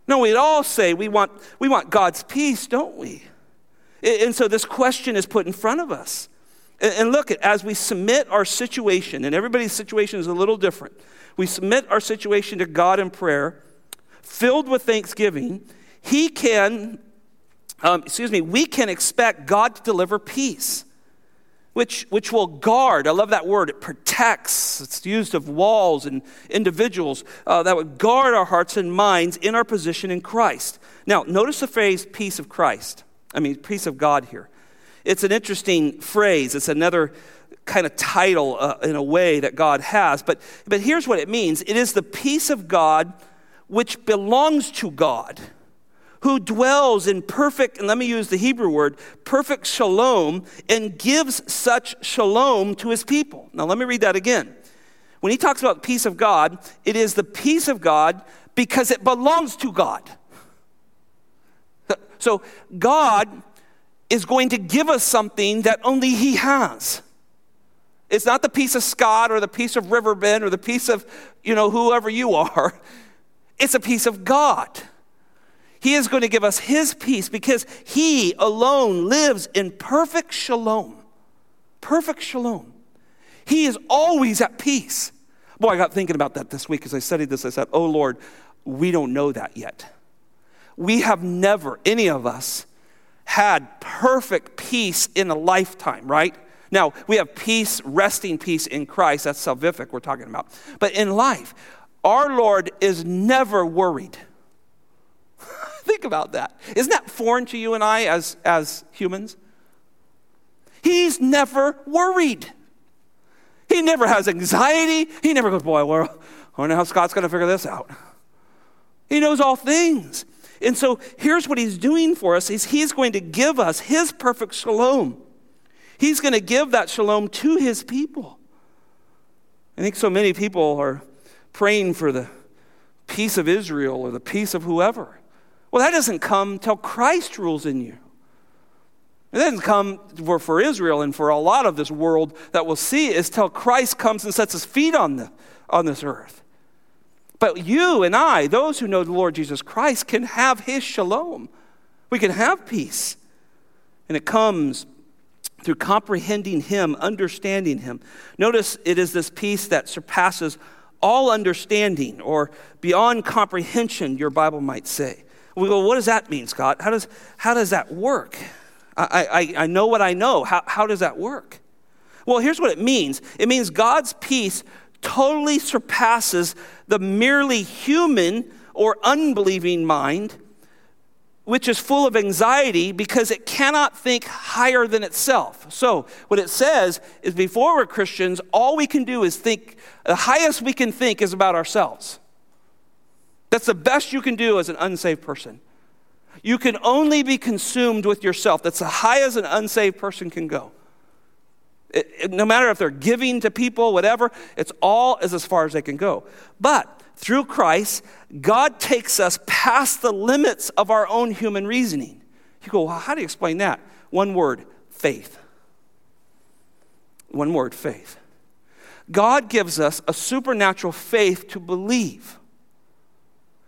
No, we'd all say we want, we want God's peace, don't we? And so this question is put in front of us. And look, at as we submit our situation, and everybody's situation is a little different, we submit our situation to God in prayer, filled with thanksgiving, He can, um, excuse me, we can expect God to deliver peace. Which, which will guard, I love that word, it protects. It's used of walls and individuals uh, that would guard our hearts and minds in our position in Christ. Now, notice the phrase peace of Christ. I mean, peace of God here. It's an interesting phrase. It's another kind of title uh, in a way that God has. But, but here's what it means it is the peace of God which belongs to God, who dwells in perfect, and let me use the Hebrew word, perfect shalom, and gives such shalom to his people. Now, let me read that again. When he talks about peace of God, it is the peace of God because it belongs to God. So, God is going to give us something that only He has. It's not the peace of Scott or the peace of Riverbend or the peace of, you know, whoever you are. It's a peace of God. He is going to give us His peace because He alone lives in perfect shalom. Perfect shalom. He is always at peace. Boy, I got thinking about that this week as I studied this. I said, Oh Lord, we don't know that yet. We have never, any of us, had perfect peace in a lifetime, right? Now, we have peace, resting peace in Christ. That's salvific we're talking about. But in life, our Lord is never worried. Think about that. Isn't that foreign to you and I as, as humans? He's never worried. He never has anxiety. He never goes, Boy, well, I wonder how Scott's going to figure this out. He knows all things. And so here's what he's doing for us is he's going to give us his perfect shalom. He's going to give that shalom to his people. I think so many people are praying for the peace of Israel or the peace of whoever. Well, that doesn't come till Christ rules in you. It doesn't come for, for Israel and for a lot of this world that we'll see is till Christ comes and sets his feet on, the, on this earth. But you and I, those who know the Lord Jesus Christ, can have his shalom. We can have peace. And it comes through comprehending him, understanding him. Notice it is this peace that surpasses all understanding or beyond comprehension, your Bible might say. We go, what does that mean, Scott? How does, how does that work? I, I, I know what I know. How, how does that work? Well, here's what it means it means God's peace totally surpasses the merely human or unbelieving mind, which is full of anxiety because it cannot think higher than itself. So, what it says is before we're Christians, all we can do is think, the highest we can think is about ourselves. That's the best you can do as an unsaved person. You can only be consumed with yourself. That's the high as an unsaved person can go. It, it, no matter if they're giving to people, whatever, it's all as, as far as they can go. But through Christ, God takes us past the limits of our own human reasoning. You go, well, how do you explain that? One word faith. One word faith. God gives us a supernatural faith to believe.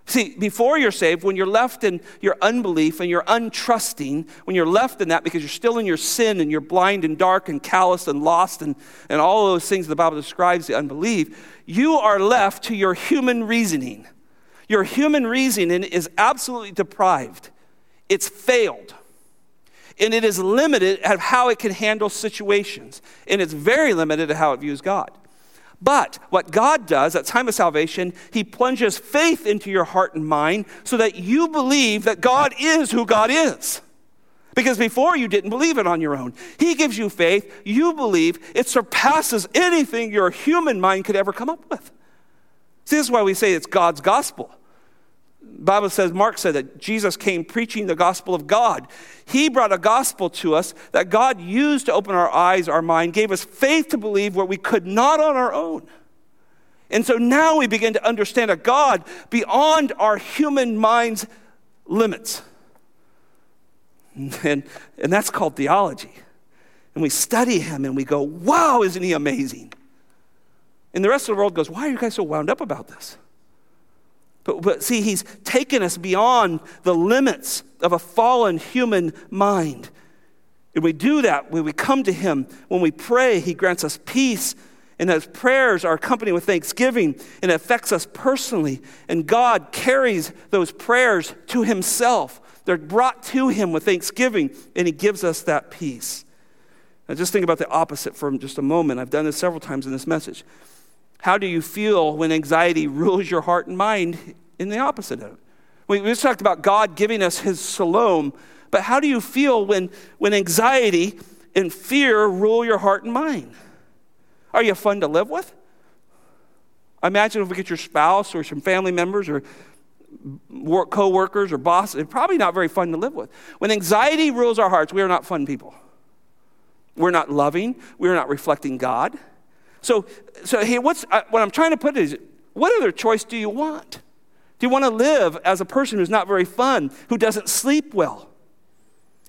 See, before you're saved, when you're left in your unbelief and you're untrusting, when you're left in that because you're still in your sin and you're blind and dark and callous and lost and, and all those things the Bible describes the unbelief, you are left to your human reasoning. Your human reasoning is absolutely deprived, it's failed. And it is limited at how it can handle situations. And it's very limited at how it views God. But what God does at time of salvation, He plunges faith into your heart and mind so that you believe that God is who God is. Because before you didn't believe it on your own. He gives you faith, you believe, it surpasses anything your human mind could ever come up with. See, this is why we say it's God's gospel. Bible says, Mark said that Jesus came preaching the gospel of God. He brought a gospel to us that God used to open our eyes, our mind, gave us faith to believe what we could not on our own. And so now we begin to understand a God beyond our human mind's limits. And, and that's called theology. And we study him and we go, wow, isn't he amazing? And the rest of the world goes, why are you guys so wound up about this? But, but see, he's taken us beyond the limits of a fallen human mind. And we do that when we come to him. When we pray, he grants us peace. And his prayers are accompanied with thanksgiving and it affects us personally. And God carries those prayers to himself. They're brought to him with thanksgiving, and he gives us that peace. Now, just think about the opposite for just a moment. I've done this several times in this message. How do you feel when anxiety rules your heart and mind in the opposite of it? We just talked about God giving us his shalom, but how do you feel when, when anxiety and fear rule your heart and mind? Are you fun to live with? Imagine if we get your spouse or some family members or work, co-workers or bosses, it's probably not very fun to live with. When anxiety rules our hearts, we are not fun people. We're not loving. We're not reflecting God. So, so hey, what's, what I'm trying to put is, what other choice do you want? Do you want to live as a person who's not very fun, who doesn't sleep well?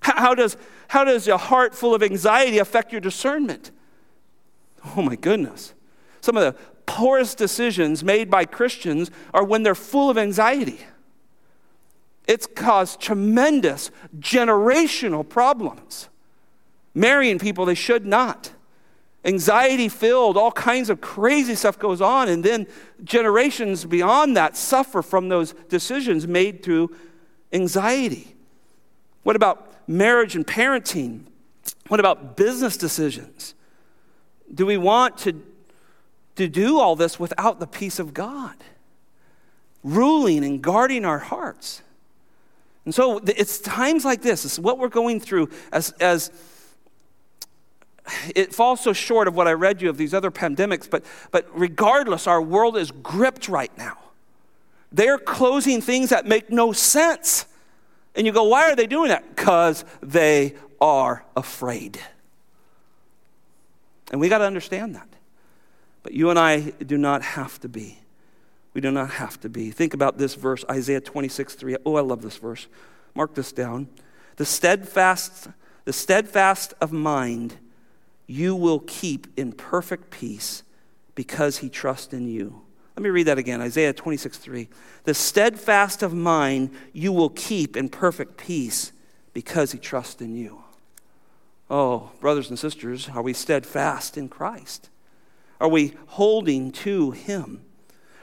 How, how does, how does a heart full of anxiety affect your discernment? Oh my goodness. Some of the poorest decisions made by Christians are when they're full of anxiety. It's caused tremendous generational problems. Marrying people they should not anxiety filled, all kinds of crazy stuff goes on. And then generations beyond that suffer from those decisions made through anxiety. What about marriage and parenting? What about business decisions? Do we want to, to do all this without the peace of God ruling and guarding our hearts? And so it's times like this, it's what we're going through as, as it falls so short of what I read you of these other pandemics, but, but regardless, our world is gripped right now. They're closing things that make no sense. And you go, why are they doing that? Because they are afraid. And we got to understand that. But you and I do not have to be. We do not have to be. Think about this verse, Isaiah 26, 3. Oh, I love this verse. Mark this down. The steadfast, the steadfast of mind you will keep in perfect peace because he trusts in you. Let me read that again Isaiah 26, 3. The steadfast of mind you will keep in perfect peace because he trusts in you. Oh, brothers and sisters, are we steadfast in Christ? Are we holding to him?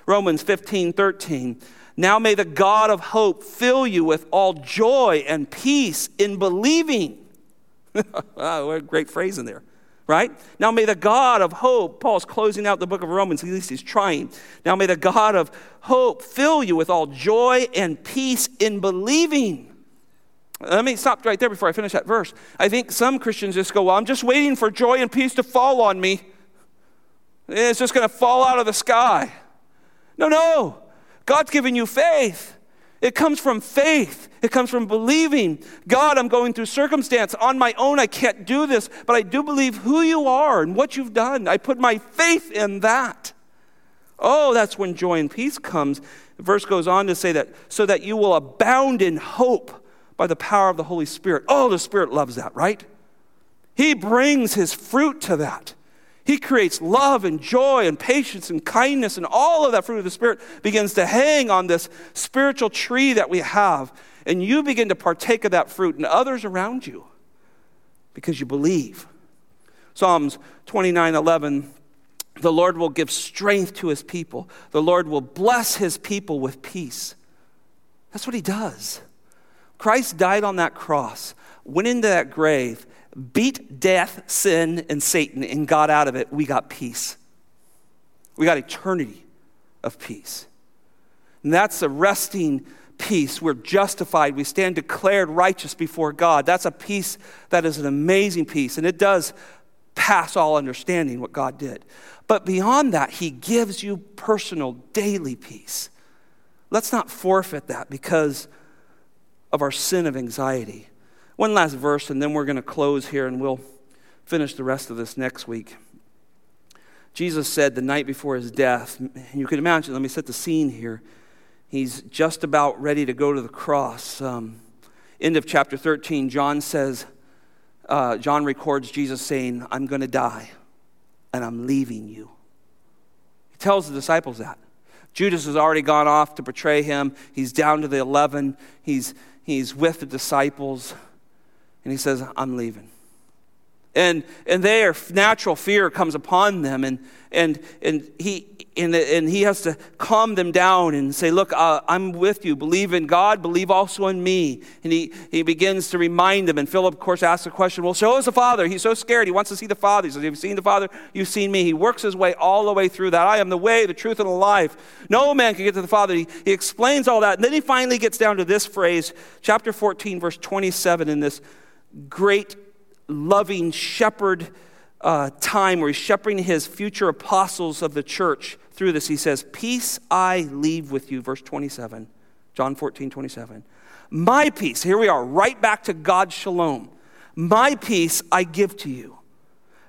Romans 15, 13. Now may the God of hope fill you with all joy and peace in believing. what a great phrase in there right? Now may the God of hope, Paul's closing out the book of Romans, at least he's trying. Now may the God of hope fill you with all joy and peace in believing. Let me stop right there before I finish that verse. I think some Christians just go, Well, I'm just waiting for joy and peace to fall on me. It's just going to fall out of the sky. No, no. God's given you faith. It comes from faith. It comes from believing, God, I'm going through circumstance. On my own, I can't do this, but I do believe who you are and what you've done. I put my faith in that. Oh, that's when joy and peace comes. The verse goes on to say that, so that you will abound in hope by the power of the Holy Spirit. Oh, the Spirit loves that, right? He brings his fruit to that. He creates love and joy and patience and kindness, and all of that fruit of the Spirit begins to hang on this spiritual tree that we have. And you begin to partake of that fruit and others around you because you believe. Psalms 29 11 The Lord will give strength to his people, the Lord will bless his people with peace. That's what he does. Christ died on that cross, went into that grave, beat death, sin, and Satan and got out of it, we got peace. We got eternity of peace. And that's a resting peace. We're justified. We stand declared righteous before God. That's a peace that is an amazing peace. And it does pass all understanding what God did. But beyond that, He gives you personal, daily peace. Let's not forfeit that because of our sin of anxiety. One last verse, and then we're going to close here and we'll finish the rest of this next week. Jesus said the night before his death, you can imagine, let me set the scene here. He's just about ready to go to the cross. Um, end of chapter 13, John says, uh, John records Jesus saying, I'm going to die and I'm leaving you. He tells the disciples that. Judas has already gone off to betray him. He's down to the 11. He's, he's with the disciples and he says, I'm leaving. And, and their natural fear comes upon them, and, and, and, he, and, and he has to calm them down and say, Look, uh, I'm with you. Believe in God, believe also in me. And he, he begins to remind them. And Philip, of course, asks the question, Well, show us the Father. He's so scared. He wants to see the Father. He says, You've seen the Father, you've seen me. He works his way all the way through that. I am the way, the truth, and the life. No man can get to the Father. He, he explains all that. And then he finally gets down to this phrase, chapter 14, verse 27, in this great, loving shepherd uh, time where he's shepherding his future apostles of the church through this. He says, Peace I leave with you, verse 27, John 14, 27. My peace, here we are, right back to God's shalom. My peace I give to you.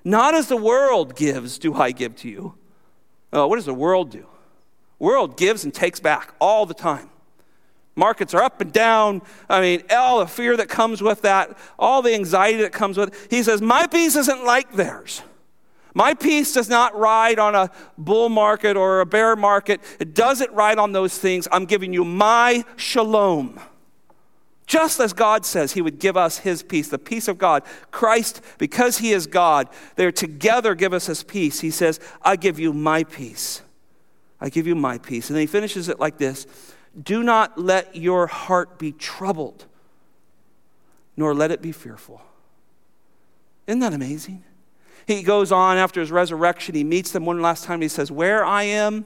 Not as the world gives, do I give to you. Oh, what does the world do? world gives and takes back all the time. Markets are up and down. I mean, all the fear that comes with that, all the anxiety that comes with it. He says, My peace isn't like theirs. My peace does not ride on a bull market or a bear market. It doesn't ride on those things. I'm giving you my shalom. Just as God says He would give us His peace, the peace of God. Christ, because He is God, they're together give us His peace. He says, I give you my peace. I give you my peace. And then He finishes it like this do not let your heart be troubled. nor let it be fearful. Isn't that amazing? He goes on after his resurrection. He meets them one last time. He says, Where I am,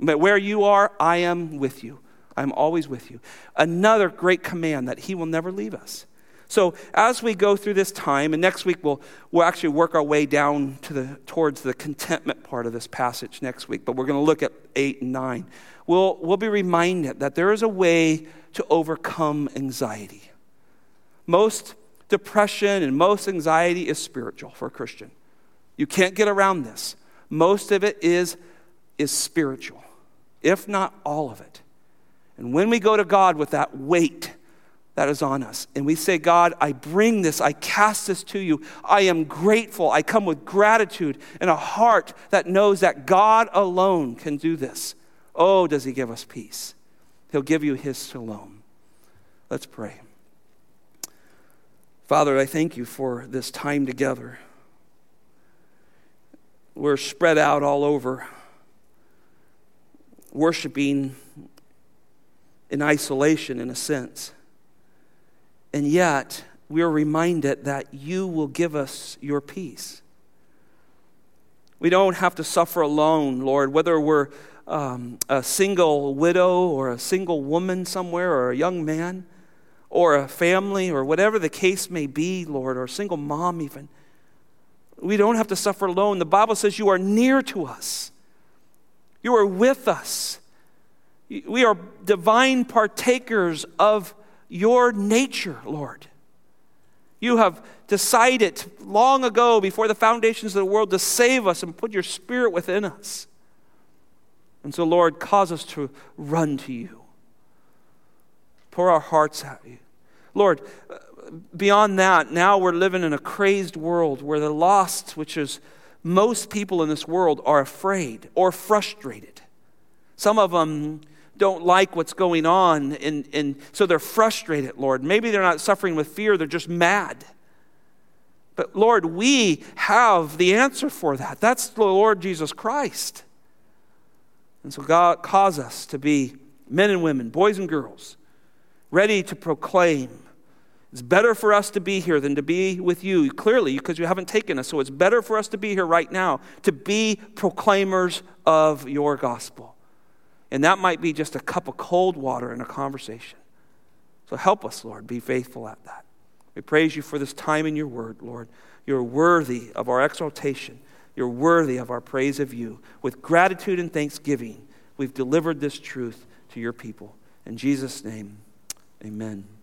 but where you are, I am with you. I'm always with you. Another great command that he will never leave us. So as we go through this time, and next week we'll, we'll actually work our way down to the, towards the contentment part of this passage next week, but we're going to look at 8 and 9. We'll, we'll be reminded that there is a way to overcome anxiety. Most depression and most anxiety is spiritual for a Christian. You can't get around this. Most of it is, is spiritual, if not all of it. And when we go to God with that weight that is on us, and we say, God, I bring this, I cast this to you, I am grateful, I come with gratitude and a heart that knows that God alone can do this. Oh, does He give us peace? He'll give you His shalom. Let's pray. Father, I thank you for this time together. We're spread out all over, worshiping in isolation, in a sense. And yet, we are reminded that you will give us your peace. We don't have to suffer alone, Lord, whether we're um, a single widow or a single woman somewhere or a young man or a family or whatever the case may be, Lord, or a single mom even. We don't have to suffer alone. The Bible says you are near to us, you are with us. We are divine partakers of your nature, Lord. You have decided long ago, before the foundations of the world, to save us and put your spirit within us. And so, Lord, cause us to run to you. Pour our hearts at you. Lord, beyond that, now we're living in a crazed world where the lost, which is most people in this world, are afraid or frustrated. Some of them don't like what's going on, and, and so they're frustrated, Lord. Maybe they're not suffering with fear, they're just mad. But Lord, we have the answer for that. That's the Lord Jesus Christ. And so, God, cause us to be men and women, boys and girls, ready to proclaim it's better for us to be here than to be with you, clearly, because you haven't taken us. So it's better for us to be here right now to be proclaimers of your gospel. And that might be just a cup of cold water in a conversation. So help us, Lord, be faithful at that. We praise you for this time in your word, Lord. You're worthy of our exaltation. You're worthy of our praise of you. With gratitude and thanksgiving, we've delivered this truth to your people. In Jesus' name, amen.